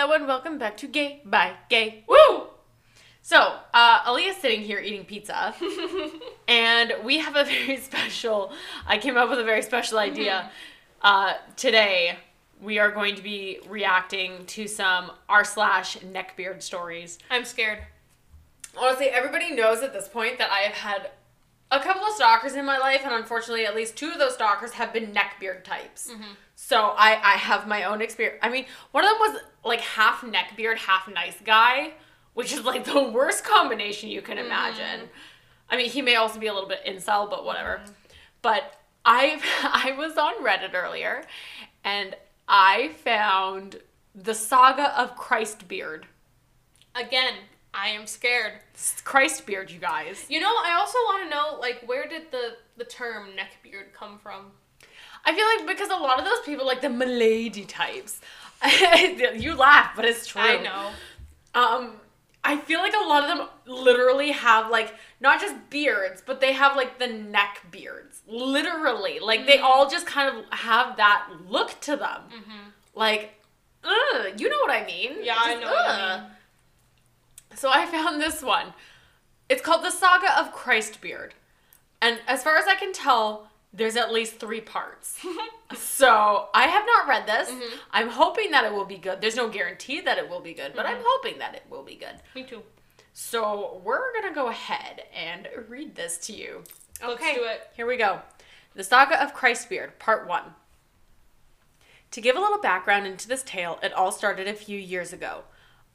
Hello and welcome back to Gay by Gay. Woo! So, uh, Aaliyah's sitting here eating pizza, and we have a very special. I came up with a very special idea. Uh, today, we are going to be reacting to some r slash neckbeard stories. I'm scared. Honestly, everybody knows at this point that I have had a couple of stalkers in my life, and unfortunately, at least two of those stalkers have been neckbeard types. Mm-hmm. So I, I have my own experience. I mean, one of them was like half neckbeard, half nice guy, which is like the worst combination you can mm-hmm. imagine. I mean, he may also be a little bit incel, but whatever. Mm-hmm. But I I was on Reddit earlier, and I found the saga of Christbeard. Again, I am scared. Christ beard, you guys. You know, I also want to know, like, where did the the term neck beard come from? I feel like because a lot of those people, like the milady types, you laugh, but it's true. I know. Um, I feel like a lot of them literally have like not just beards, but they have like the neck beards. Literally, like they all just kind of have that look to them. Like, ugh, you know what I mean? Yeah, I Just, know what you ugh. So I found this one. It's called the Saga of Christbeard, and as far as I can tell, there's at least three parts. so I have not read this. Mm-hmm. I'm hoping that it will be good. There's no guarantee that it will be good, but Mm-hmm. I'm hoping that it will be good. Me too. So we're gonna go ahead and read this to you. Let's do it. Here we go. The Saga of Christbeard, Part 1. To give a little background into this tale, it all started a few years ago.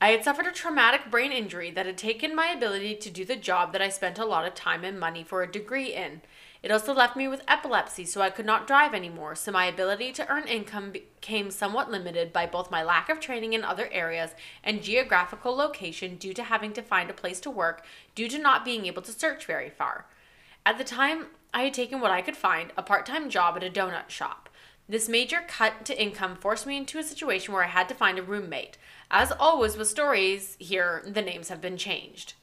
I had suffered a traumatic brain injury that had taken my ability to do the job that I spent a lot of time and money for a degree in. It also left me with epilepsy, so I could not drive anymore, so my ability to earn income became somewhat limited by both my lack of training in other areas and geographical location due to having to find a place to work due to not being able to search very far. At the time, I had taken what I could find a part time job at a donut shop. This major cut to income forced me into a situation where I had to find a roommate. As always with stories here, the names have been changed.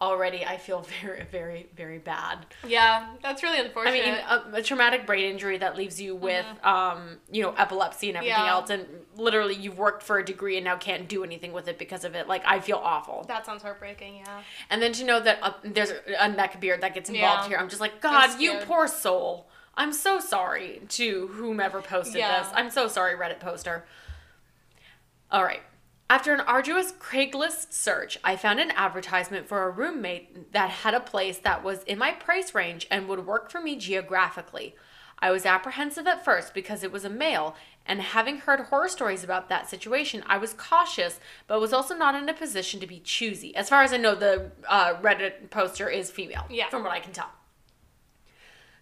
Already, I feel very, very, very bad. Yeah, that's really unfortunate. I unfortunate. mean, a, a traumatic brain injury that leaves you with, um, you know, epilepsy and everything Mm-hmm. Yeah. else, and literally you've worked for a degree and now can't do anything with it because of it. Like, I feel awful. that sounds heartbreaking. Yeah. And then to know that uh, there's a, a neck beard that gets involved Yeah. here, I'm just like, God, you scared. poor soul. I'm so sorry to whomever posted Yeah. this. I'm so sorry, Reddit poster. All right. After an arduous Craigslist search, I found an advertisement for a roommate that had a place that was in my price range and would work for me geographically. I was apprehensive at first because it was a male, and having heard horror stories about that situation, I was cautious, but was also not in a position to be choosy. As far as I know, the uh, Reddit poster is female, Yeah. from what I can tell.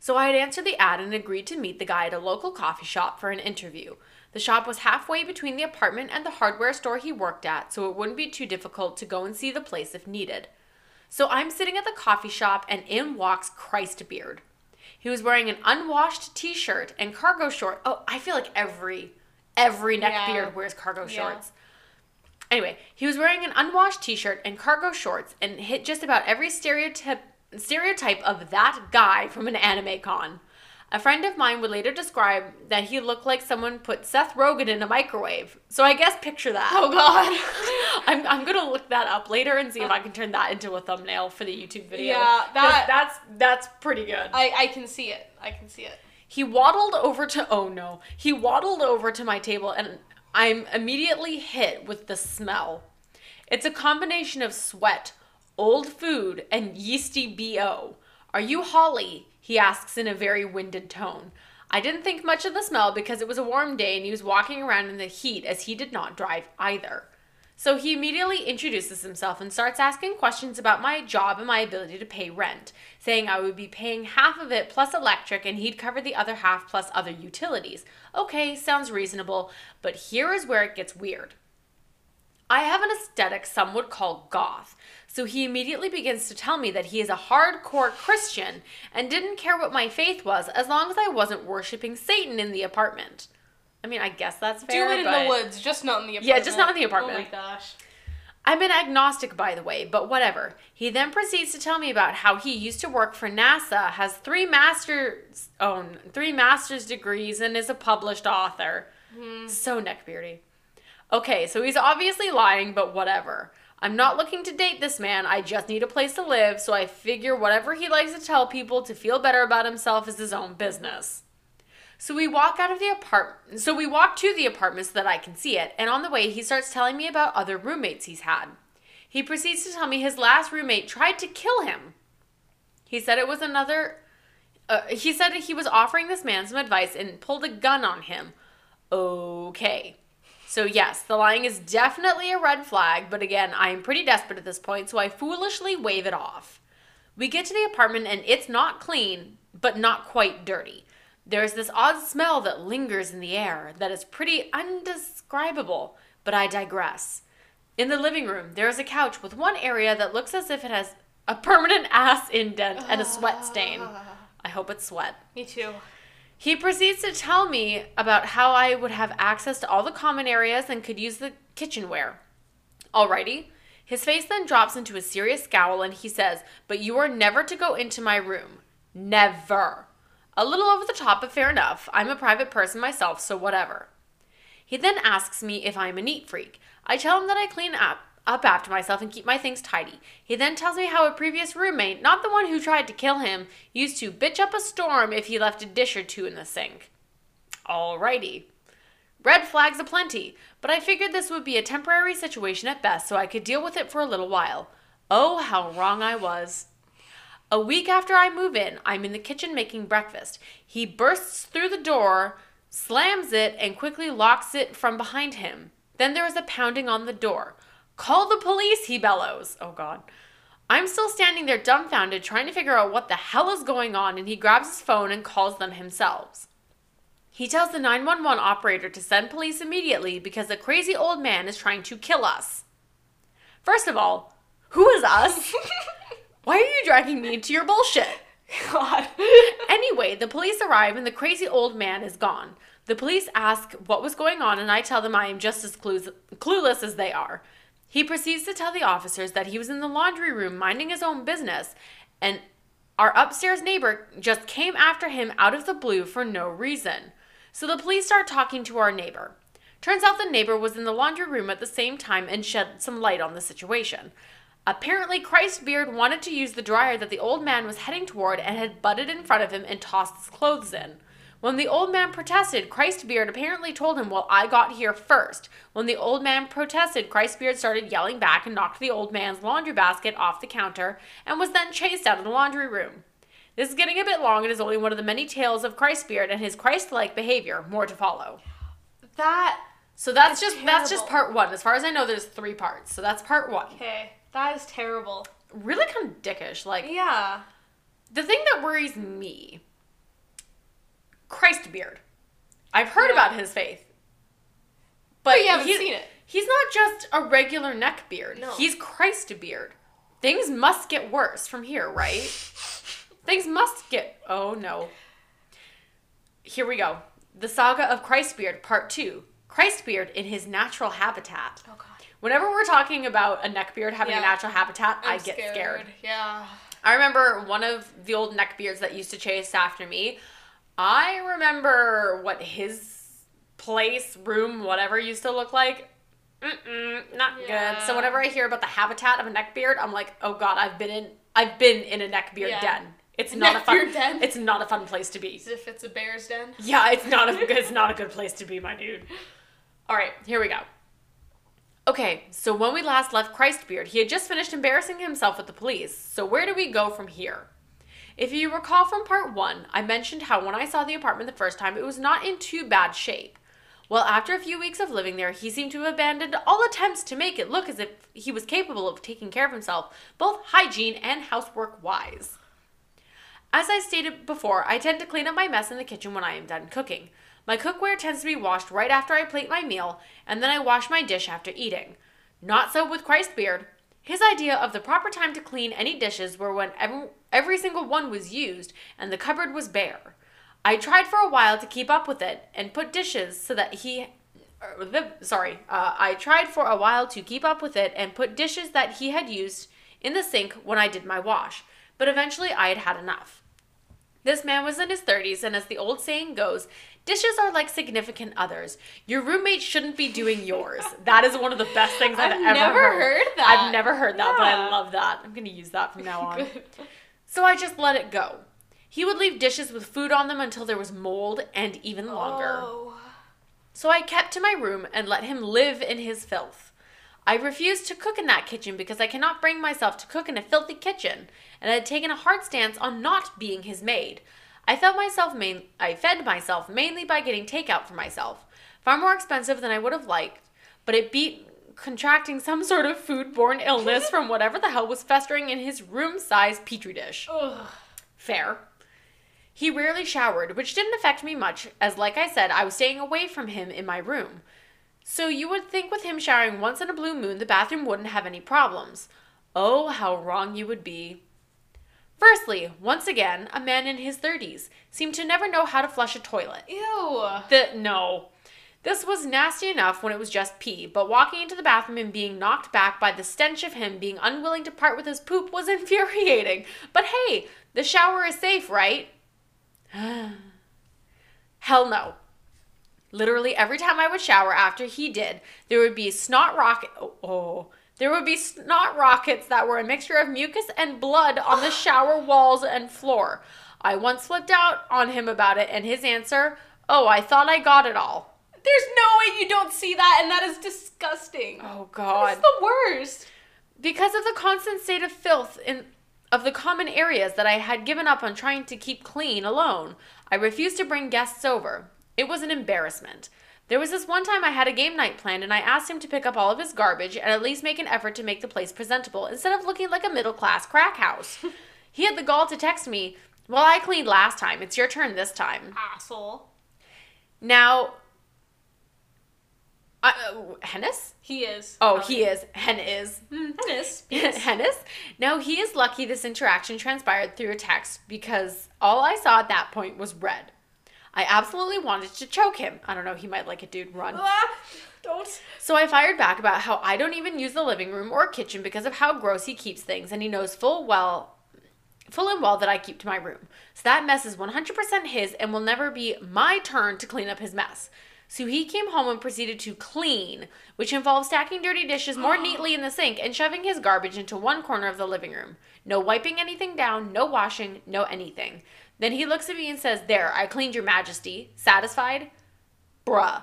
So I had answered the ad and agreed to meet the guy at a local coffee shop for an interview. The shop was halfway between the apartment and the hardware store he worked at, so it wouldn't be too difficult to go and see the place if needed. So I'm sitting at the coffee shop and in walks Christbeard. He was wearing an unwashed t-shirt and cargo short. Oh, I feel like every every neckbeard Yeah. wears cargo Yeah. shorts. Anyway, he was wearing an unwashed t-shirt and cargo shorts and hit just about every stereotype stereotype of that guy from an anime con. A friend of mine would later describe that he looked like someone put Seth Rogen in a microwave. So I guess picture that. Oh God. I'm, I'm gonna look that up later and see if I can turn that into a thumbnail for the YouTube video. Yeah, that- that's that's pretty good. I I can see it. I can see it. He waddled over to oh no. He waddled over to my table and I'm immediately hit with the smell. It's a combination of sweat, old food, and yeasty BO. Are you Holly? He asks in a very winded tone. I didn't think much of the smell because it was a warm day and he was walking around in the heat as he did not drive either. So he immediately introduces himself and starts asking questions about my job and my ability to pay rent, saying I would be paying half of it plus electric and he'd cover the other half plus other utilities. Okay, sounds reasonable, but here is where it gets weird. I have an aesthetic some would call goth, so he immediately begins to tell me that he is a hardcore Christian and didn't care what my faith was as long as I wasn't worshiping Satan in the apartment. I mean, I guess that's fair. Do it in but- the woods, just not in the apartment. Yeah, just not in the apartment. Oh my gosh. I'm an agnostic, by the way, but whatever. He then proceeds to tell me about how he used to work for NASA, has three masters, oh, own three master's degrees, and is a published author. Hmm. So neckbeardy. Okay, so he's obviously lying, but whatever. I'm not looking to date this man. I just need a place to live, so I figure whatever he likes to tell people to feel better about himself is his own business. So we walk out of the apartment. So we walk to the apartment so that I can see it, and on the way he starts telling me about other roommates he's had. He proceeds to tell me his last roommate tried to kill him. He said it was another uh, he said he was offering this man some advice and pulled a gun on him. Okay. So, yes, the lying is definitely a red flag, but again, I am pretty desperate at this point, so I foolishly wave it off. We get to the apartment and it's not clean, but not quite dirty. There's this odd smell that lingers in the air that is pretty undescribable, but I digress. In the living room, there is a couch with one area that looks as if it has a permanent ass indent and a sweat stain. I hope it's sweat. Me too. He proceeds to tell me about how I would have access to all the common areas and could use the kitchenware. Alrighty. His face then drops into a serious scowl and he says, But you are never to go into my room. Never. A little over the top, but fair enough. I'm a private person myself, so whatever. He then asks me if I'm a neat freak. I tell him that I clean up up after myself and keep my things tidy. He then tells me how a previous roommate, not the one who tried to kill him, used to bitch up a storm if he left a dish or two in the sink. Alrighty. Red flags aplenty, but I figured this would be a temporary situation at best so I could deal with it for a little while. Oh, how wrong I was. A week after I move in, I'm in the kitchen making breakfast. He bursts through the door, slams it, and quickly locks it from behind him. Then there is a pounding on the door. Call the police, he bellows. Oh, God. I'm still standing there dumbfounded, trying to figure out what the hell is going on, and he grabs his phone and calls them himself. He tells the 911 operator to send police immediately because the crazy old man is trying to kill us. First of all, who is us? Why are you dragging me into your bullshit? God. Anyway, the police arrive and the crazy old man is gone. The police ask what was going on, and I tell them I am just as clues- clueless as they are. He proceeds to tell the officers that he was in the laundry room minding his own business, and our upstairs neighbor just came after him out of the blue for no reason. So the police start talking to our neighbor. Turns out the neighbor was in the laundry room at the same time and shed some light on the situation. Apparently, Christbeard wanted to use the dryer that the old man was heading toward and had butted in front of him and tossed his clothes in. When the old man protested, Christbeard apparently told him, Well, I got here first. When the old man protested, Christbeard started yelling back and knocked the old man's laundry basket off the counter and was then chased out of the laundry room. This is getting a bit long and is only one of the many tales of Christbeard and his Christ-like behavior. More to follow. That. So that's just that's just part one. As far as I know, there's three parts. So that's part one. Okay. That is terrible. Really kind of dickish. Like Yeah. the thing that worries me, Christbeard. I've heard Yeah. about his faith, but, But you haven't seen it. He's not just a regular neck beard. No. He's Christ beard. Things must get worse from here, right? Things must get. Oh no. Here we go. The saga of Christbeard, part two. Christbeard in his natural habitat. Oh God. Whenever we're talking about a neckbeard having a natural habitat, i I'm get scared. Yeah. I remember one of the old neckbeards that used to chase after me. I remember what his place, room, whatever used to look like. Mm-mm, not good. So whenever I hear about the habitat of a neckbeard, I'm like, oh god, I've been in, I've been in a neckbeard Yeah. den. It's A not a fun. den? It's not a fun place to be. As if it's a bear's den. Yeah, it's not a it's not a good place to be, my dude. All right, here we go. Okay, so when we last left Christbeard, he had just finished embarrassing himself with the police. So where do we go from here? If you recall from part one, I mentioned how when I saw the apartment the first time, it was not in too bad shape. Well, after a few weeks of living there, he seemed to have abandoned all attempts to make it look as if he was capable of taking care of himself, both hygiene and housework wise. As I stated before, I tend to clean up my mess in the kitchen when I am done cooking. My cookware tends to be washed right after I plate my meal, and then I wash my dish after eating. Not so with Christbeard. His idea of the proper time to clean any dishes were when every, every single one was used and the cupboard was bare. I tried for a while to keep up with it and put dishes so that he. er, Sorry, uh, I tried for a while to keep up with it and put dishes that he had used in the sink when I did my wash, but eventually I had had enough. This man was in his 30s, and as the old saying goes, dishes are like significant others. Your roommate shouldn't be doing yours. that is one of the best things I've, I've ever never heard. heard that. I've never heard that, but I love that. I'm going to use that from now on. So I just let it go. He would leave dishes with food on them until there was mold and even longer. Oh. So I kept to my room and let him live in his filth. I refused to cook in that kitchen because I cannot bring myself to cook in a filthy kitchen, and I had taken a hard stance on not being his maid. I fed myself main I fed myself mainly by getting takeout for myself. Far more expensive than I would have liked, but it beat contracting some sort of foodborne illness from whatever the hell was festering in his room-sized petri dish. Ugh. Fair. He rarely showered, which didn't affect me much, as, like I said, I was staying away from him in my room. So you would think with him showering once in a blue moon, the bathroom wouldn't have any problems. Oh, how wrong you would be. Firstly, once again, a man in his 30s seemed to never know how to flush a toilet. Ew. The, no. This was nasty enough when it was just pee, but walking into the bathroom and being knocked back by the stench of him being unwilling to part with his poop was infuriating. But hey, the shower is safe, right? Hell no. Literally every time I would shower after he did, there would be snot rocket. Oh, oh. There would be snot rockets that were a mixture of mucus and blood on the shower walls and floor. I once flipped out on him about it, and his answer, "Oh, I thought I got it all." There's no way you don't see that, and that is disgusting. Oh God! the worst. Because of the constant state of filth in of the common areas that I had given up on trying to keep clean alone, I refused to bring guests over. It was an embarrassment. There was this one time I had a game night planned and I asked him to pick up all of his garbage and at least make an effort to make the place presentable instead of looking like a middle class crack house. he had the gall to text me, Well, I cleaned last time. It's your turn this time. Asshole. Now, uh, Hennis? He is. Oh, he is. Hen is. Hennis. Hennis. Now he is lucky this interaction transpired through a text because all I saw at that point was red. I absolutely wanted to choke him. I don't know, he might like a dude. Run. Ah, don't. So I fired back about how I don't even use the living room or kitchen because of how gross he keeps things, and he knows full well full and well that I keep to my room. So that mess is 100% his and will never be my turn to clean up his mess. So he came home and proceeded to clean, which involves stacking dirty dishes more neatly in the sink and shoving his garbage into one corner of the living room. No wiping anything down, no washing, no anything. Then he looks at me and says, There, I cleaned your majesty. Satisfied? Bruh.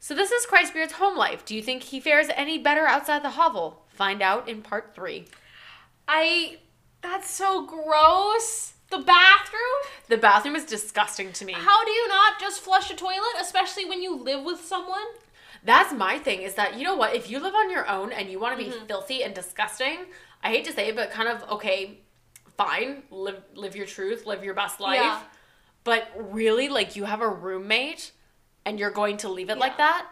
So this is Christbeard's home life. Do you think he fares any better outside the hovel? Find out in part three. I. That's so gross. The bathroom? The bathroom is disgusting to me. How do you not just flush a toilet, especially when you live with someone? That's my thing is that, you know what, if you live on your own and you want to be mm-hmm. filthy and disgusting, I hate to say it, but kind of, okay, fine, live, live your truth, live your best life. Yeah. But really, like, you have a roommate and you're going to leave it like that?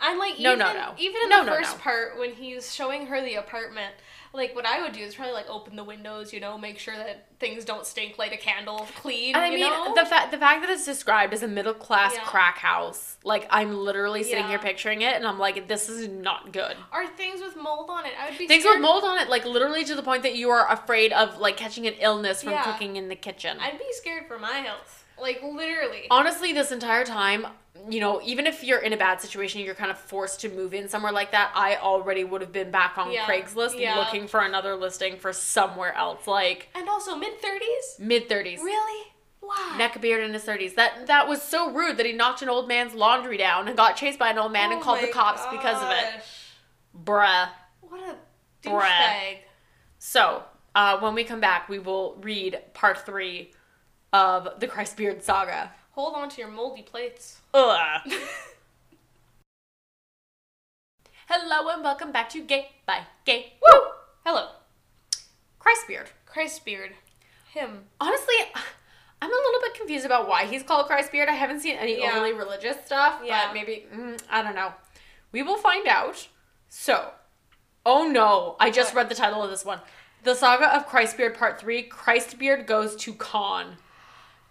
I'm like, No, even, no, no. even in No, the first no. part when he's showing her the apartment, like what I would do is probably like open the windows, you know, make sure that things don't stink, light a candle, clean. And I mean, know? the fact the fact that it's described as a middle class Yeah. crack house, like I'm literally sitting Yeah. here picturing it, and I'm like, this is not good. are things with mold on it. I would be Things scared. with mold on it, like literally to the point that you are afraid of like catching an illness from Yeah. cooking in the kitchen. I'd be scared for my health. Like literally. Honestly, this entire time, you know, even if you're in a bad situation, you're kind of forced to move in somewhere like that. I already would have been back on Yeah. Craigslist Yeah. looking for another listing for somewhere else, like And also mid thirties. mid thirties. Really? Wow. Neckbeard in his thirties. That that was so rude that he knocked an old man's laundry down and got chased by an old man and Oh called the cops because of it. gosh. Bruh. What a douchebag. So, uh, when we come back, we will read part three of the Christbeard saga. Hold on to your moldy plates. Ugh. Hello and welcome back to Gay by Gay. Woo! Hello. Christbeard. Christbeard. Him. Honestly, I'm a little bit confused about why he's called Christbeard. I haven't seen any Yeah. overly religious stuff, Yeah. but maybe mm, I don't know. We will find out. So, oh no, I just What? read the title of this one. The Saga of Christbeard Part 3, Christbeard Goes to Con.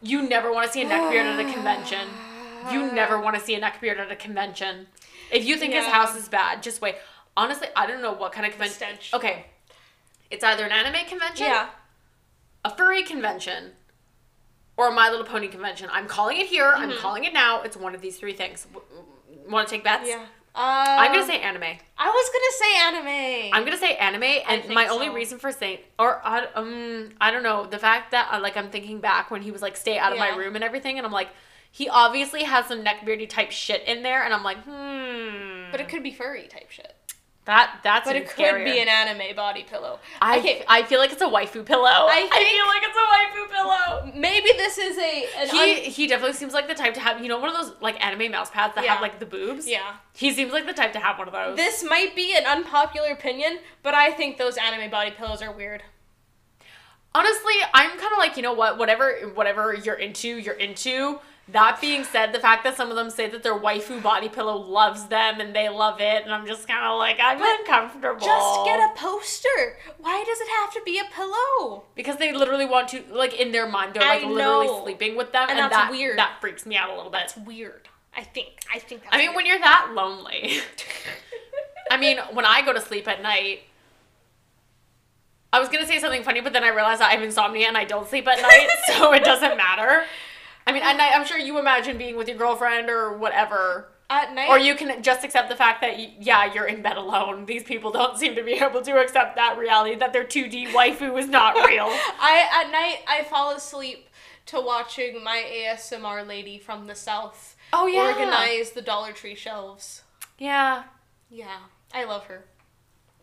You never want to see a neckbeard at a convention. You never want to see a neckbeard at a convention. If you think his house is bad, just wait. Honestly, I don't know what kind of convention. Okay. It's either an anime convention, Yeah. a furry convention, or a My Little Pony convention. I'm calling it here. I'm Mm-hmm. calling it now. It's one of these three things. Want to take bets? Yeah. I'm gonna Um, say anime. I was gonna say anime. I'm gonna say anime, and my only reason for saying, or I, um, I don't know, the fact that uh, like I'm thinking back when he was like, "Stay out of my room" and everything, and I'm like, he obviously has some neckbeardy type shit in there, and I'm like, hmm. But it could be furry type shit. That that's But it could scarier. be an anime body pillow. I, okay, I feel like it's a waifu pillow. I, think- feel like it's a waifu pillow. maybe this is a He un- he definitely seems like the type to have you know one of those like anime mouse pads that Yeah. have like the boobs. yeah. He seems like the type to have one of those. This might be an unpopular opinion, but I think those anime body pillows are weird. Honestly, I'm kind of like, you know what? Whatever whatever you're into, you're into. That being said, the fact that some of them say that their waifu body pillow loves them and they love it, and I'm just kind of like, I'm But uncomfortable. Just get a poster. Why does it have to be a pillow? because they literally want to, like in their mind, they're like literally sleeping with them, And and, that's that weird. That freaks me out a little bit. That's weird. I think. I think. That's I mean, when you're that lonely. I mean, when I go to sleep at night, I was gonna say something funny, but then I realized I have insomnia and I don't sleep at night, so it doesn't matter. I mean, at night, I'm sure you imagine being with your girlfriend or whatever, at night, or you can just accept the fact that yeah, you're in bed alone. These people don't seem to be able to accept that reality that their 2D waifu is not real. I at night I fall asleep to watching my ASMR lady from the south Oh yeah, organize the Dollar Tree shelves. Yeah. Yeah, I love her.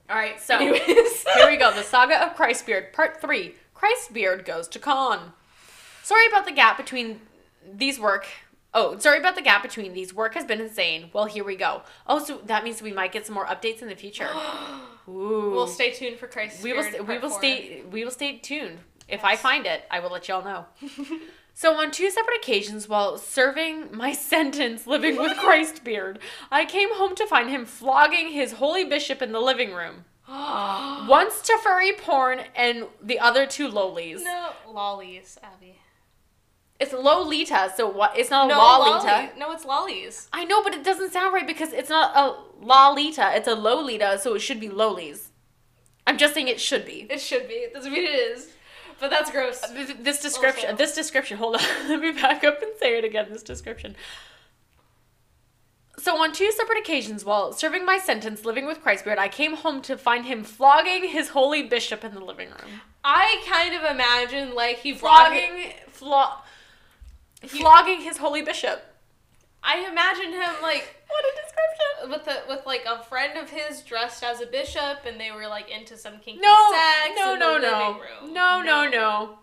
All right, so. Anyways. Here we go. The Saga of Christbeard, Part 3. Christbeard goes to con. Sorry about the gap between these work. Oh, sorry about the gap between these. Work has been insane. Well, here we go. Oh, so that means we might get some more updates in the future. Ooh. We'll stay tuned for Christ. we will st- we will four. stay we will stay tuned. If I find it, I will let y'all know. So on two separate occasions while serving my sentence living with Christbeard, I came home to find him flogging his holy bishop in the living room. Once to furry porn and the other two lolies. no lollies, Abby. It's Lolita, so what? It's not a No Lolita. lolly- No, it's lollies. I know, but it doesn't sound right because it's not a Lolita. It's a Lolita, so it should be Lolies. I'm just saying it should be. It should be. It doesn't mean it is. But that's gross. Uh, th- This description, Also- this description, hold on, let me back up and say it again, this description. So, on two separate occasions while serving my sentence living with Christbeard, I came home to find him flogging his holy bishop in the living room. I kind of imagine like he flogging, Flogging, flo- flogging his holy bishop. I imagine him like What a description. with a, with like a friend of his dressed as a bishop, and they were like into some kinky No, sex no, in no, the no, living room. no, no, no.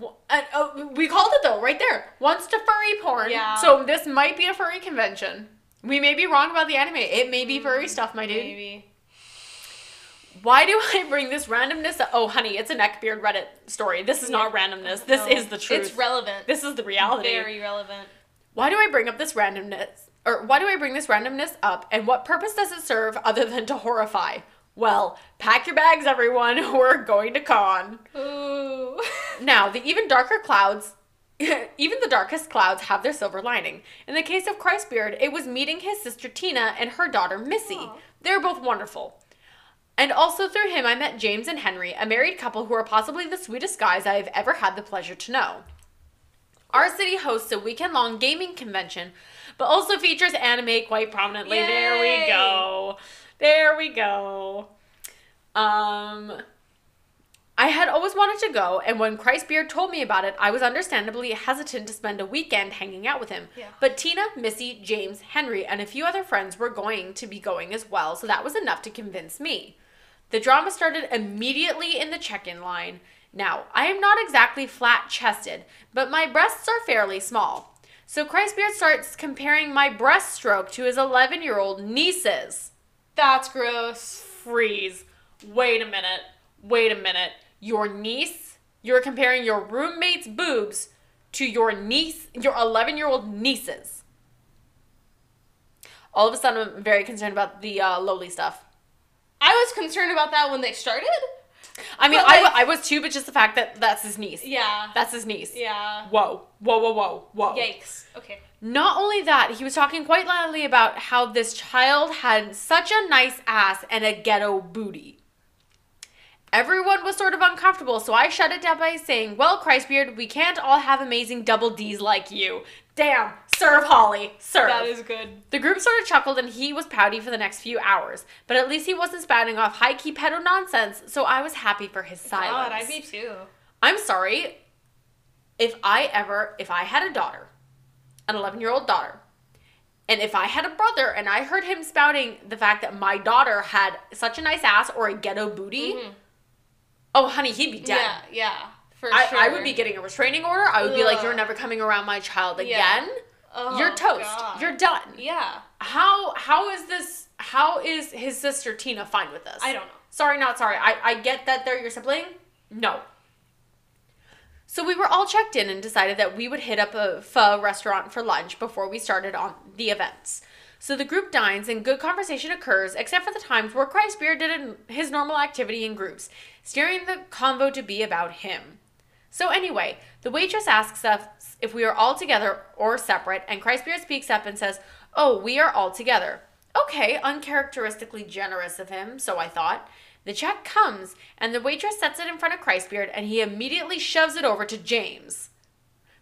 Wh- And, oh, we called it though, right there. Once to furry porn. Yeah. So this might be a furry convention. We may be wrong about the anime. It may be furry stuff, my dude. Maybe. Why do I bring this randomness? Oh, honey, it's a neckbeard Reddit story. This is not randomness. This No, is the truth. It's relevant. this is the reality. Very relevant. Why do I bring up this randomness? Or why do I bring this randomness up? And what purpose does it serve other than to horrify? Well, pack your bags, everyone. We're going to con. Ooh. Now, the even darker clouds, even the darkest clouds have their silver lining. In the case of Christbeard, it was meeting his sister Tina and her daughter Missy. Aw. They're both wonderful. And also through him, I met James and Henry, a married couple who are possibly the sweetest guys I have ever had the pleasure to know. Our city hosts a weekend long gaming convention, but also features anime quite prominently. There we go. There we go. Um, I had always wanted to go, and when Christbeard told me about it, I was understandably hesitant to spend a weekend hanging out with him. Yeah. But Tina, Missy, James, Henry, and a few other friends were going to be going as well, so that was enough to convince me. The drama started immediately in the check in line. Now, I am not exactly flat chested, but my breasts are fairly small. So Christbeard starts comparing my breaststroke to his 11 year old niece's. That's gross. Freeze. Wait a minute. Wait a minute. Your niece? You're comparing your roommate's boobs to your niece, your 11 year old niece's. All of a sudden, I'm very concerned about the uh, lowly stuff. I was concerned about that when they started. I mean, But, I, I was too, but just the fact that that's his niece. Yeah. That's his niece. yeah. Whoa, whoa, whoa, whoa, whoa. Yikes. Okay. Not only that, he was talking quite loudly about how this child had such a nice ass and a ghetto booty. Everyone was sort of uncomfortable, so I shut it down by saying, Well, Christbeard, we can't all have amazing double D's like you. Damn, serve Holly, serve. That is good. The group sort of chuckled and he was pouty for the next few hours, but at least he wasn't spouting off high key pedo nonsense, so I was happy for his silence. God, I'd be too. I'm sorry. If I ever, if I had a daughter, an 11 year old daughter, and if I had a brother and I heard him spouting the fact that my daughter had such a nice ass or a ghetto booty, mm-hmm. oh, honey, he'd be dead. Yeah, yeah. For I, sure. I would be getting a restraining order. I would be like, you're never coming around my child Yeah. Oh, you're toast. God. You're done. Yeah. How how is this? How is his sister Tina fine with this? I don't know. Sorry, not sorry. I, I get that they're your sibling. No. So we were all checked in and decided that we would hit up a pho restaurant for lunch before we started on the events. So the group dines and good conversation occurs, except for the times where Christbeard did his normal activity in groups, steering the convo to be about him. So anyway, the waitress asks us if we are all together or separate, and Christbeard speaks up and says, "Oh, we are all together." Okay, uncharacteristically generous of him, so I thought. The check comes, and the waitress sets it in front of Christbeard, and he immediately shoves it over to James.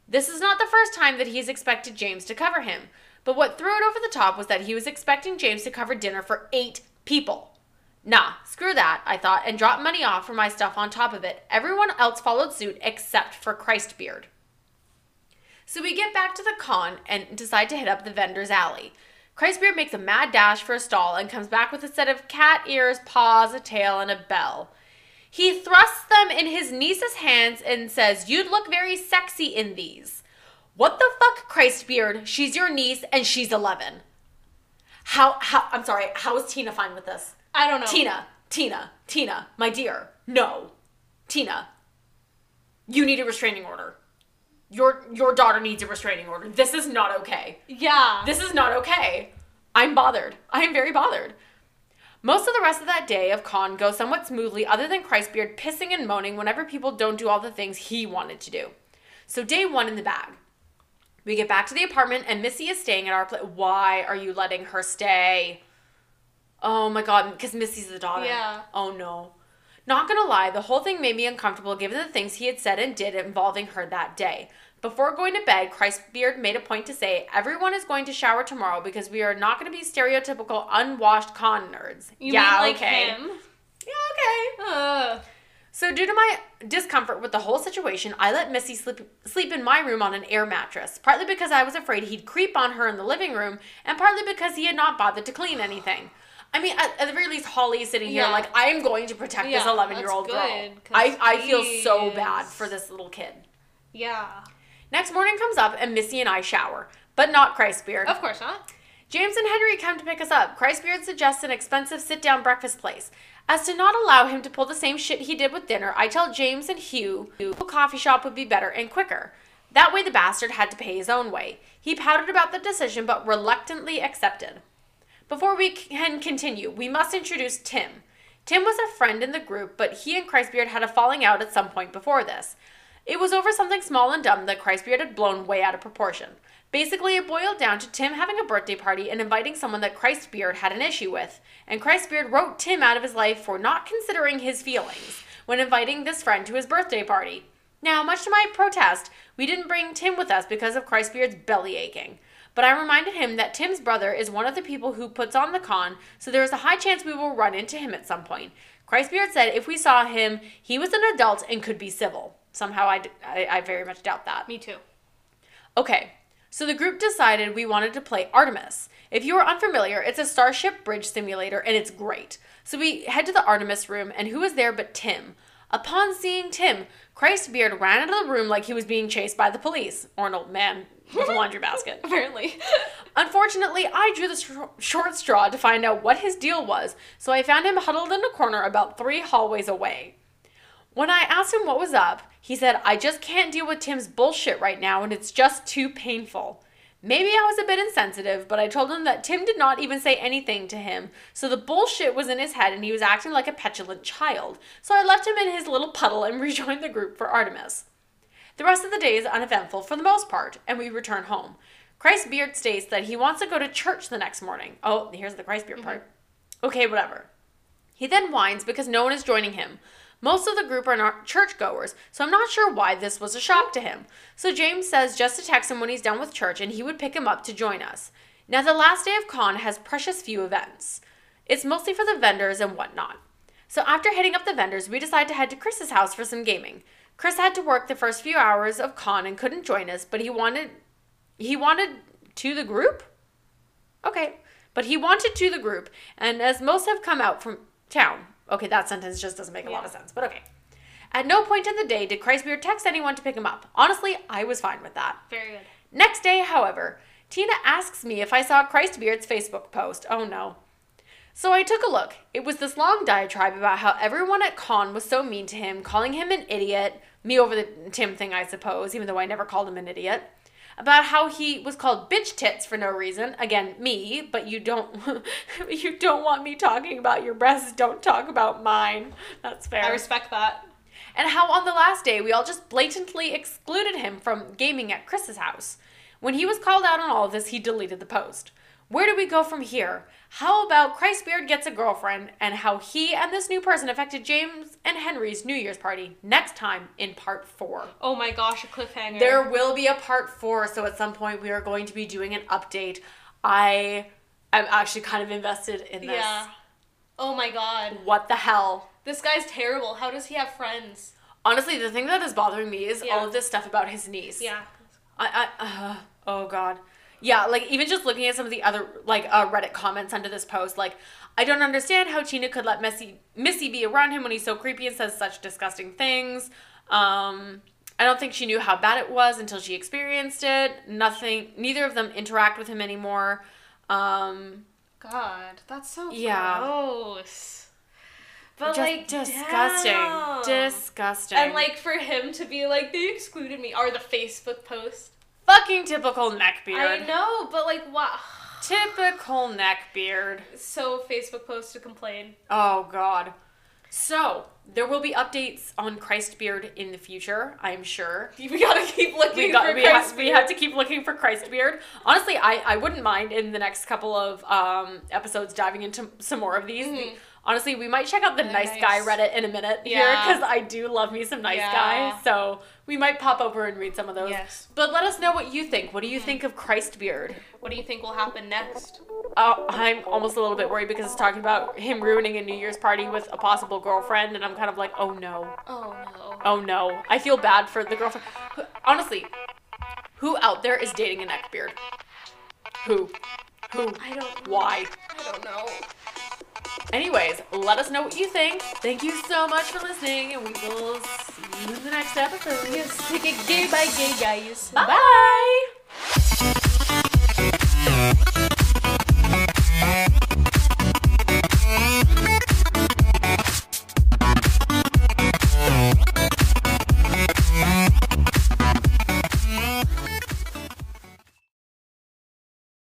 This is not the first time that he's expected James to cover him, but what threw it over the top was that he was expecting James to cover dinner for eight people. Nah, screw that, I thought, and dropped money off for my stuff on top of it. Everyone else followed suit except for Christbeard. So we get back to the con and decide to hit up the vendor's alley. Christbeard makes a mad dash for a stall and comes back with a set of cat ears, paws, a tail, and a bell. He thrusts them in his niece's hands and says, You'd look very sexy in these. What the fuck, Christbeard? She's your niece and she's 11. How, how, I'm sorry, how is Tina fine with this? I don't know. Tina, Tina, Tina, my dear, no. Tina, you need a restraining order. Your your daughter needs a restraining order. This is not okay. Yeah. This is not okay. I'm bothered. I am very bothered. Most of the rest of that day of con goes somewhat smoothly, other than Christbeard pissing and moaning whenever people don't do all the things he wanted to do. So day one in the bag. We get back to the apartment and Missy is staying at our place. Why are you letting her stay? Oh my god, because Missy's the daughter. Yeah. Oh no. Not gonna lie, the whole thing made me uncomfortable given the things he had said and did involving her that day. Before going to bed, Christbeard made a point to say, Everyone is going to shower tomorrow because we are not going to be stereotypical unwashed con nerds. You yeah, mean like okay. him? Yeah, okay. Ugh. So, due to my discomfort with the whole situation, I let Missy sleep sleep in my room on an air mattress. Partly because I was afraid he'd creep on her in the living room, and partly because he had not bothered to clean anything. I mean, at, at the very least, Holly is sitting here Yeah. like I am going to protect this eleven year old girl. I I feel so bad for this little kid. Yeah. Next morning comes up, and Missy and I shower, but not Christbeard. Of course not. James and Henry come to pick us up. Christbeard suggests an expensive sit down breakfast place. As to not allow him to pull the same shit he did with dinner, I tell James and Hugh a coffee shop would be better and quicker. That way, the bastard had to pay his own way. He pouted about the decision, but reluctantly accepted. Before we can continue, we must introduce Tim. Tim was a friend in the group, but he and Christbeard had a falling out at some point before this. It was over something small and dumb that Christbeard had blown way out of proportion. Basically, it boiled down to Tim having a birthday party and inviting someone that Christbeard had an issue with, and Christbeard wrote Tim out of his life for not considering his feelings when inviting this friend to his birthday party. Now, much to my protest, we didn't bring Tim with us because of Christbeard's belly aching. But I reminded him that Tim's brother is one of the people who puts on the con, so there is a high chance we will run into him at some point. Christbeard said if we saw him, he was an adult and could be civil. Somehow I, d- I- I very much doubt that. Me too. Okay, so the group decided we wanted to play Artemis. If you are unfamiliar, it's a Starship Bridge simulator and it's great. So we head to the Artemis room, and who is there but Tim? Upon seeing Tim, Christbeard ran out of the room like he was being chased by the police, or an old man with a laundry basket. Apparently. Unfortunately, I drew the sh- short straw to find out what his deal was, so I found him huddled in a corner about three hallways away. When I asked him what was up, he said, I just can't deal with Tim's bullshit right now and it's just too painful. Maybe I was a bit insensitive, but I told him that Tim did not even say anything to him, so the bullshit was in his head and he was acting like a petulant child. So I left him in his little puddle and rejoined the group for Artemis. The rest of the day is uneventful for the most part, and we return home. Christbeard states that he wants to go to church the next morning. Oh, here's the Christbeard mm-hmm. part. Okay, whatever. He then whines because no one is joining him. Most of the group are not churchgoers, so I'm not sure why this was a shock to him. So James says just to text him when he's done with church and he would pick him up to join us. Now, the last day of con has precious few events. It's mostly for the vendors and whatnot. So after hitting up the vendors, we decide to head to Chris's house for some gaming. Chris had to work the first few hours of con and couldn't join us, but he wanted he wanted to the group? Okay. But he wanted to the group, and as most have come out from town. Okay, that sentence just doesn't make a lot of sense, but okay. At no point in the day did Christbeard text anyone to pick him up. Honestly, I was fine with that. Very good. Next day, however, Tina asks me if I saw Christbeard's Facebook post. Oh no. So I took a look. It was this long diatribe about how everyone at con was so mean to him, calling him an idiot, me over the Tim thing, I suppose, even though I never called him an idiot. About how he was called bitch tits for no reason. Again, me, but you don't you don't want me talking about your breasts, don't talk about mine. That's fair I respect that. and how on the last day we all just blatantly excluded him from gaming at Chris's house. When he was called out on all of this, he deleted the post. Where do we go from here? How about Christbeard gets a girlfriend and how he and this new person affected James and Henry's New Year's party next time in part four. Oh my gosh, a cliffhanger. There will be a part four, so at some point we are going to be doing an update. I am actually kind of invested in this. Yeah. Oh my god. What the hell? This guy's terrible. How does he have friends? Honestly, the thing that is bothering me is Yeah. all of this stuff about his niece. Yeah. I, I uh, oh god. Yeah, like even just looking at some of the other like uh, Reddit comments under this post, like I don't understand how Tina could let Missy Missy be around him when he's so creepy and says such disgusting things. Um, I don't think she knew how bad it was until she experienced it. Nothing. Neither of them interact with him anymore. Um, God, that's so Yeah. gross. But just like disgusting, damn. disgusting, And like for him to be like they excluded me or the Facebook post. Fucking typical neckbeard. I know, but like what? Typical neckbeard. So Facebook post to complain. Oh God. So there will be updates on Christbeard in the future. I'm sure. We gotta keep looking We got for we, ha- Christ we have to keep looking for Christbeard. Honestly, I I wouldn't mind in the next couple of um episodes diving into some more of these. Mhm. Honestly, we might check out the The nice, guy Reddit in a minute here because I do love me some nice Yeah. guys. So we might pop over and read some of those. Yes. But let us know what you think. What do you think of Christbeard? What do you think will happen next? Uh, I'm almost a little bit worried because it's talking about him ruining a New Year's party with a possible girlfriend, and I'm kind of like, oh no. Oh no. Oh no. I feel bad for the girlfriend. Honestly, who out there is dating a neckbeard? Who? Who? I don't. Why? I don't know. Anyways, let us know what you think. Thank you so much for listening, and we will see you in the next episode. Yes, take it gay by gay guys. Bye. Bye.